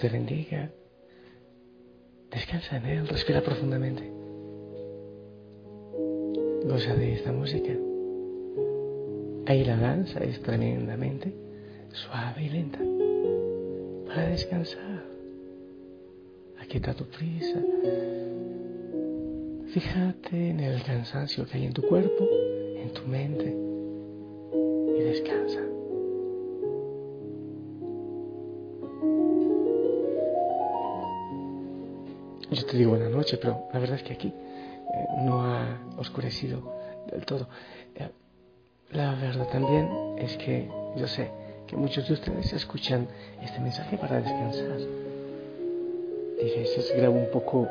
Te bendiga. Descansa en Él, respira profundamente. Goza de esta música. Ahí la danza es tremendamente suave y lenta para descansar. Aquí está tu prisa. Fíjate en el cansancio que hay en tu cuerpo, en tu mente y descansa. Yo te digo buenas noches, pero la verdad es que aquí eh, no ha oscurecido del todo. Eh, la verdad también es que yo sé que muchos de ustedes escuchan este mensaje para descansar. Y a veces grabo un poco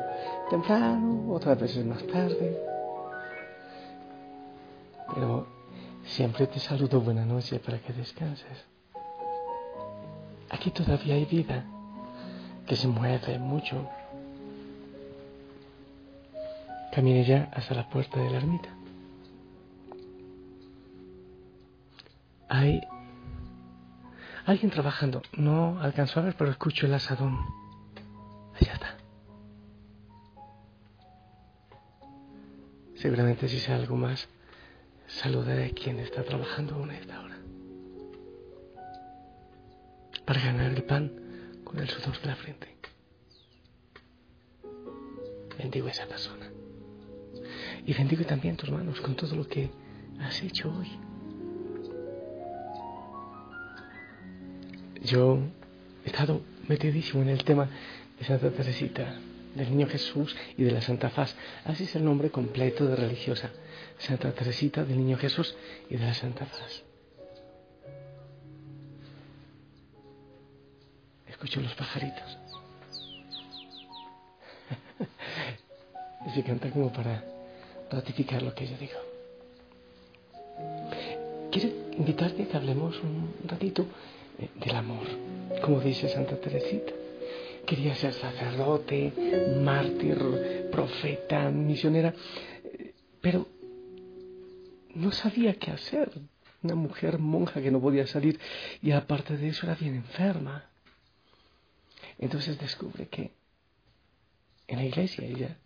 temprano, otras veces más tarde. Pero siempre te saludo buena noche para que descanses. Aquí todavía hay vida que se mueve mucho. Camine ya hasta la puerta de la ermita. Hay alguien trabajando. No alcanzó a ver, pero escucho el asadón. Allá está. Seguramente si sea algo más, saludaré a quien está trabajando aún a esta hora. Para ganar el pan con el sudor de la frente. Bendigo a esa persona. Y bendigo también tus manos con todo lo que has hecho hoy. Yo he estado metidísimo en el tema de Santa Teresita, del Niño Jesús y de la Santa Faz. Así es el nombre completo de religiosa. Santa Teresita del Niño Jesús y de la Santa Faz. Escucho los pajaritos. se canta como para ratificar lo que yo digo. Quiero invitarte a que hablemos un ratito del amor, como dice Santa Teresita. Quería ser sacerdote, mártir, profeta, misionera, pero no sabía qué hacer. Una mujer monja que no podía salir y aparte de eso era bien enferma. Entonces descubre que en la iglesia ella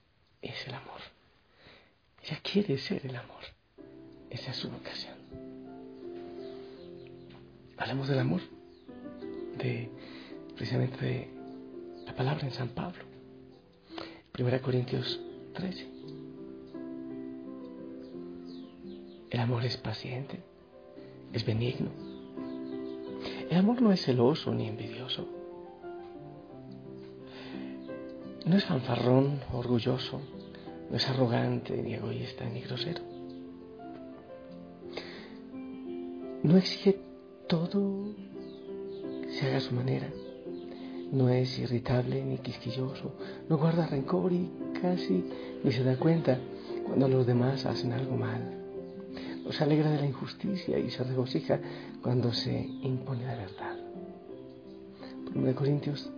es el amor. Ella quiere ser el amor. Esa es su vocación. Hablemos del amor de precisamente de la palabra en San Pablo. 1 Corintios 13. El amor es paciente, es benigno. El amor no es celoso ni envidioso. No es fanfarrón, orgulloso, no es arrogante, ni egoísta, ni grosero. No exige todo se haga a su manera. No es irritable ni quisquilloso, no guarda rencor y casi ni se da cuenta cuando los demás hacen algo mal. No se alegra de la injusticia y se regocija cuando se impone la verdad. 1 Corintios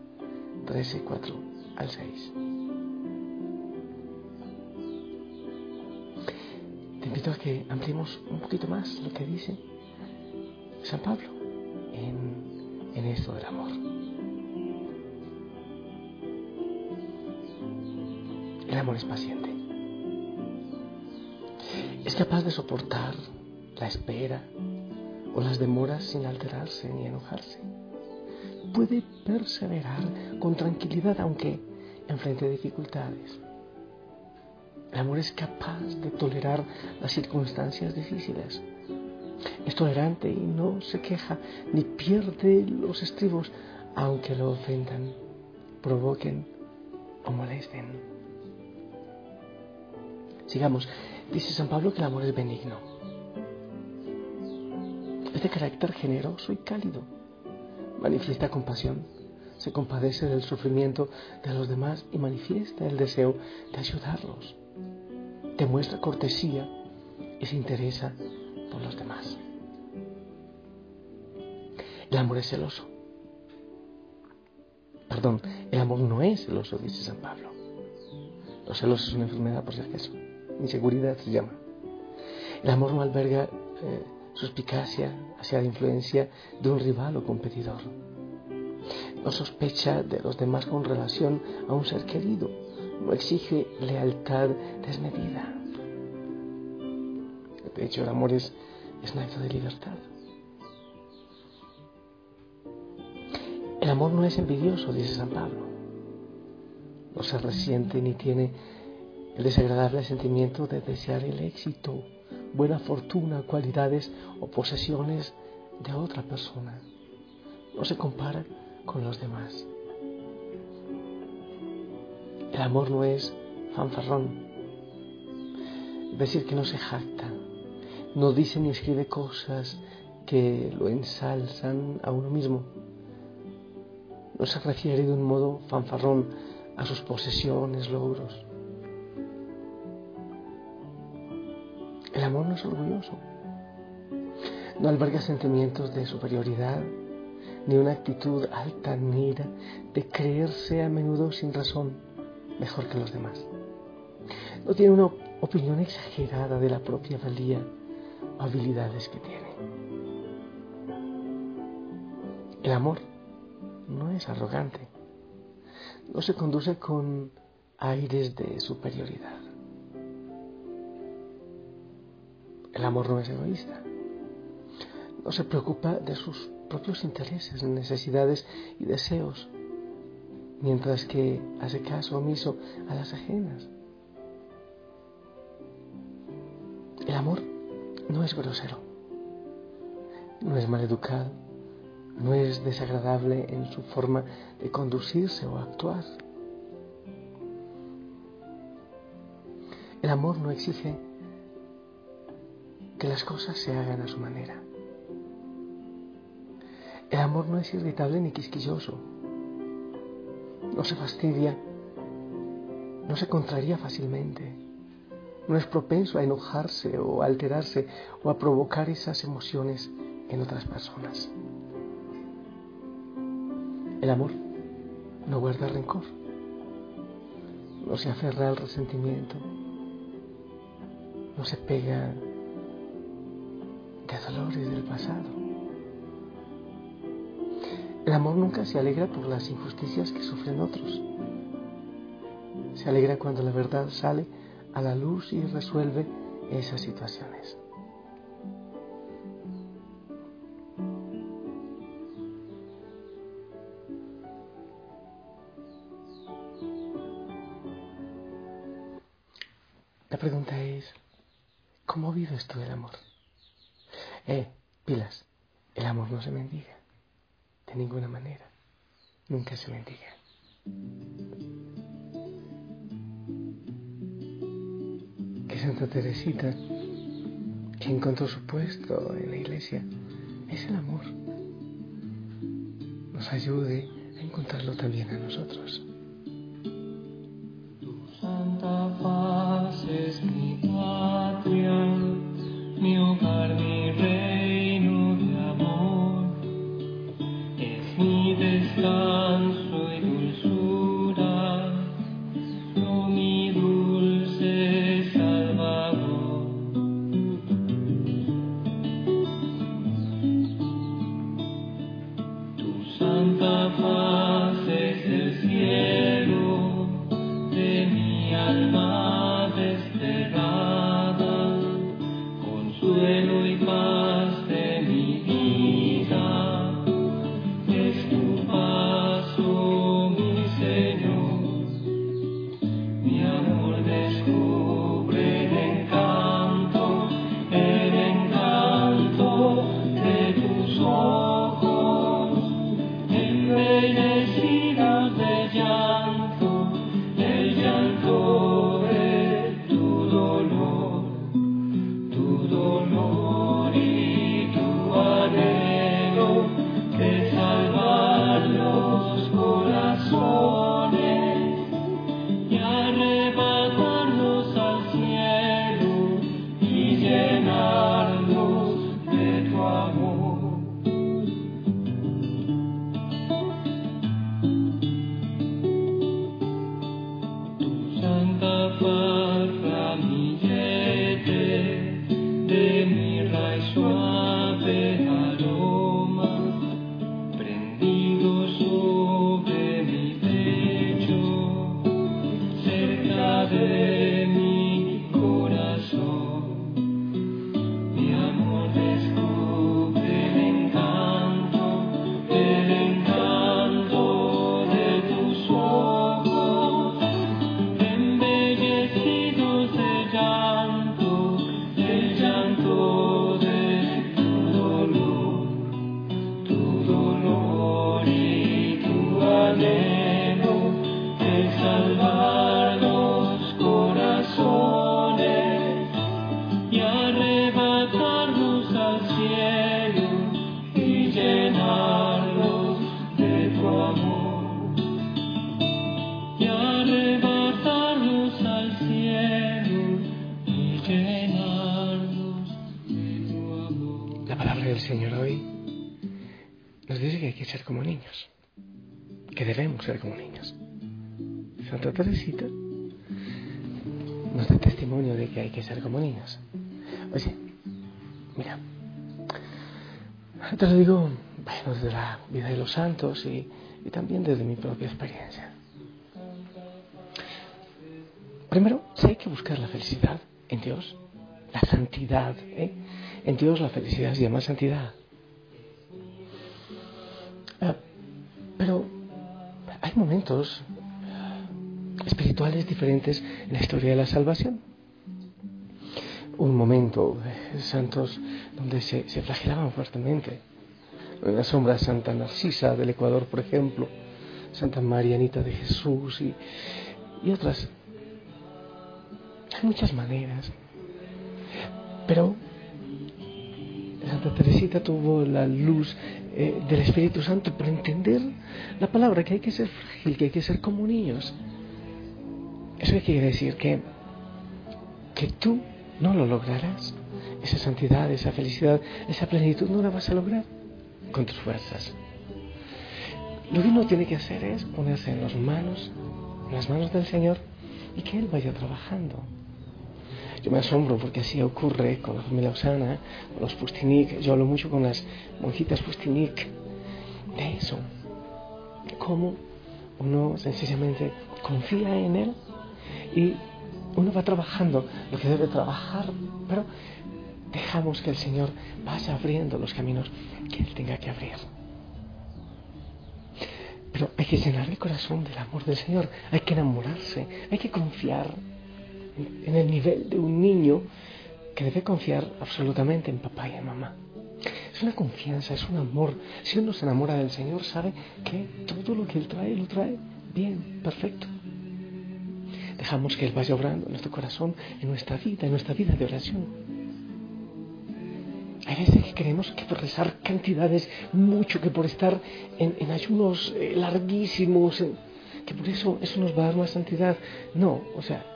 13, 4 al 6. Invito que ampliemos un poquito más lo que dice San Pablo en en esto del amor. El amor es paciente. Es capaz de soportar la espera o las demoras sin alterarse ni enojarse. Puede perseverar con tranquilidad aunque enfrente dificultades. El amor es capaz de tolerar las circunstancias difíciles es tolerante y no se queja ni pierde los estribos, aunque lo ofendan, provoquen o molesten. Sigamos. Dice San Pablo que el amor es benigno. Es de carácter generoso y cálido. Manifiesta compasión. Se compadece del sufrimiento de los demás y manifiesta el deseo de ayudarlos. Demuestra cortesía y se interesa por los demás. El amor es celoso. Perdón, el amor no es celoso, dice San Pablo. Los celos es una enfermedad, por si acaso. Inseguridad se llama. El amor no alberga eh, suspicacia hacia la influencia de un rival o competidor. no sospecha de los demás con relación a un ser querido, exige lealtad desmedida. De hecho, el amor es, es un acto de libertad. El amor no es envidioso, dice San Pablo. No se resiente ni tiene el desagradable sentimiento de desear el éxito, buena fortuna, cualidades o posesiones de otra persona. No se compara con los demás. El amor no es fanfarrón. Es decir, que no se jacta, no dice ni escribe cosas que lo ensalzan a uno mismo no se refiere de un modo fanfarrón a sus posesiones, logros. El amor no es orgulloso, no alberga sentimientos de superioridad, ni una actitud altanera de creerse a menudo sin razón mejor que los demás. No tiene una opinión exagerada de la propia valía o habilidades que tiene. El amor no es arrogante, no se conduce con aires de superioridad. El amor no es egoísta, no se preocupa de sus propios intereses, necesidades y deseos, mientras que hace caso omiso a las ajenas. El amor no es grosero, no es maleducado, no es desagradable en su forma de conducirse o actuar. El amor no exige que las cosas se hagan a su manera. El amor no es irritable ni quisquilloso. No se fastidia, no se contraría fácilmente. No es propenso a enojarse o a alterarse o a provocar esas emociones en otras personas. El amor no guarda rencor, no se aferra al resentimiento, no se pega de dolores del pasado. El amor nunca se alegra por las injusticias que sufren otros. Se alegra cuando la verdad sale a la luz y resuelve esas situaciones. La pregunta es, ¿cómo vives tú el amor? Eh, pilas, el amor no se mendiga, ninguna manera, nunca se mendiga. Que Santa Teresita, que encontró su puesto en la iglesia, es el amor, nos ayude a encontrarlo también a nosotros. Nos dice que hay que ser como niños, que debemos ser como niños. Santa Teresita nos da testimonio de que hay que ser como niños. Oye, mira, te lo digo desde la vida de los santos y, y también desde mi propia experiencia. Primero, si hay que buscar la felicidad en Dios, la santidad, ¿eh? En Dios la felicidad se llama santidad. Momentos espirituales diferentes en la historia de la salvación. Un momento, de santos, donde se, se flagelaban fuertemente. En la sombra Santa Narcisa del Ecuador, por ejemplo, Santa Marianita de Jesús y, y otras. Hay muchas maneras. Pero Santa Teresita tuvo la luz eh, del Espíritu Santo para entender la palabra, que hay que ser frágil, que hay que ser como niños. Eso quiere decir que, que tú no lo lograrás. Esa santidad, esa felicidad, esa plenitud no la vas a lograr con tus fuerzas. Lo que uno tiene que hacer es ponerse en las manos, en las manos del Señor y que Él vaya trabajando. Yo me asombro porque así ocurre con la familia Osana, con los Pustinik. Yo hablo mucho con las monjitas Pustinik de eso. Cómo uno sencillamente confía en Él y uno va trabajando lo que debe trabajar, pero dejamos que el Señor vaya abriendo los caminos que Él tenga que abrir. Pero hay que llenar el corazón del amor del Señor, hay que enamorarse, hay que confiar en el nivel de un niño que debe confiar absolutamente en papá y en mamá. Es una confianza, es un amor. Si uno se enamora del Señor, sabe que todo lo que Él trae, lo trae bien, perfecto. Dejamos que Él vaya obrando en nuestro corazón, en nuestra vida, en nuestra vida de oración. Hay veces que creemos que por rezar cantidades mucho, que por estar en, ayunos eh, larguísimos, que por eso eso nos va a dar más santidad. No, o sea,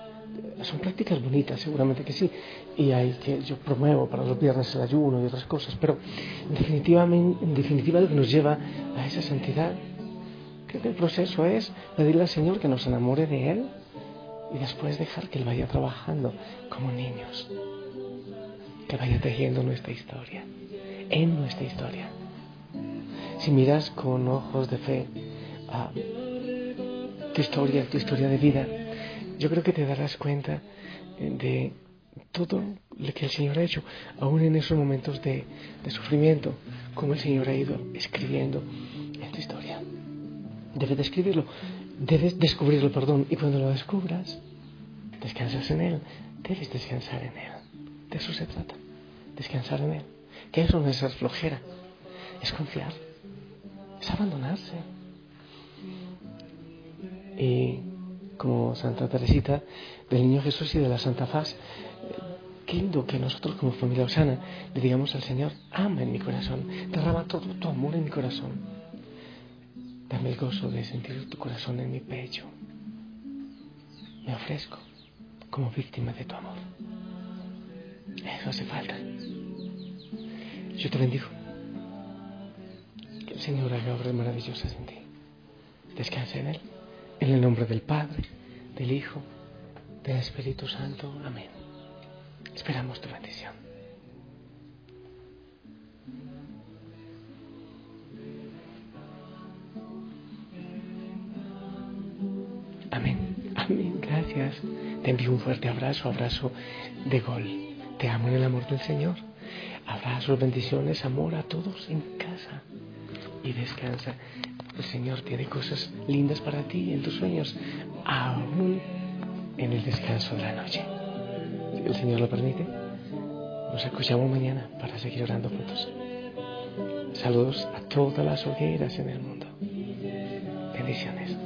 son prácticas bonitas, seguramente que sí, y hay que yo promuevo para los viernes el ayuno y otras cosas, pero en en definitiva lo que nos lleva a esa santidad, creo que el proceso es pedirle al Señor que nos enamore de Él y después dejar que Él vaya trabajando como niños, que vaya tejiendo nuestra historia, en nuestra historia. Si miras con ojos de fe a tu historia, tu historia de vida, yo creo que te darás cuenta eh, de todo lo que el Señor ha hecho, aún en esos momentos de, sufrimiento, como el Señor ha ido escribiendo esta historia. Debes describirlo, debes descubrirlo, perdón, y cuando lo descubras, descansas en Él, debes descansar en Él. De eso se trata, descansar en Él. Que eso no es ser flojera, es confiar, es abandonarse. Y como Santa Teresita del Niño Jesús y de la Santa Faz. Qué lindo que nosotros como familia Osana le digamos al Señor, ama en mi corazón, derrama todo tu amor en mi corazón. Dame el gozo de sentir tu corazón en mi pecho. Me ofrezco como víctima de tu amor. Eso hace falta. Yo te bendigo. Que el Señor haga obras maravillosas en ti. Descansa en Él. En el nombre del Padre, del Hijo, del Espíritu Santo. Amén. Esperamos tu bendición. Amén. Amén. Gracias. Te envío un fuerte abrazo, abrazo de gol. Te amo en el amor del Señor. Abrazos, bendiciones, amor a todos en casa. Y descansa el Señor tiene cosas lindas para ti en tus sueños, aún en el descanso de la noche. Si el Señor lo permite, nos escuchamos mañana para seguir orando juntos. Saludos a todas las hogueras en el mundo. Bendiciones.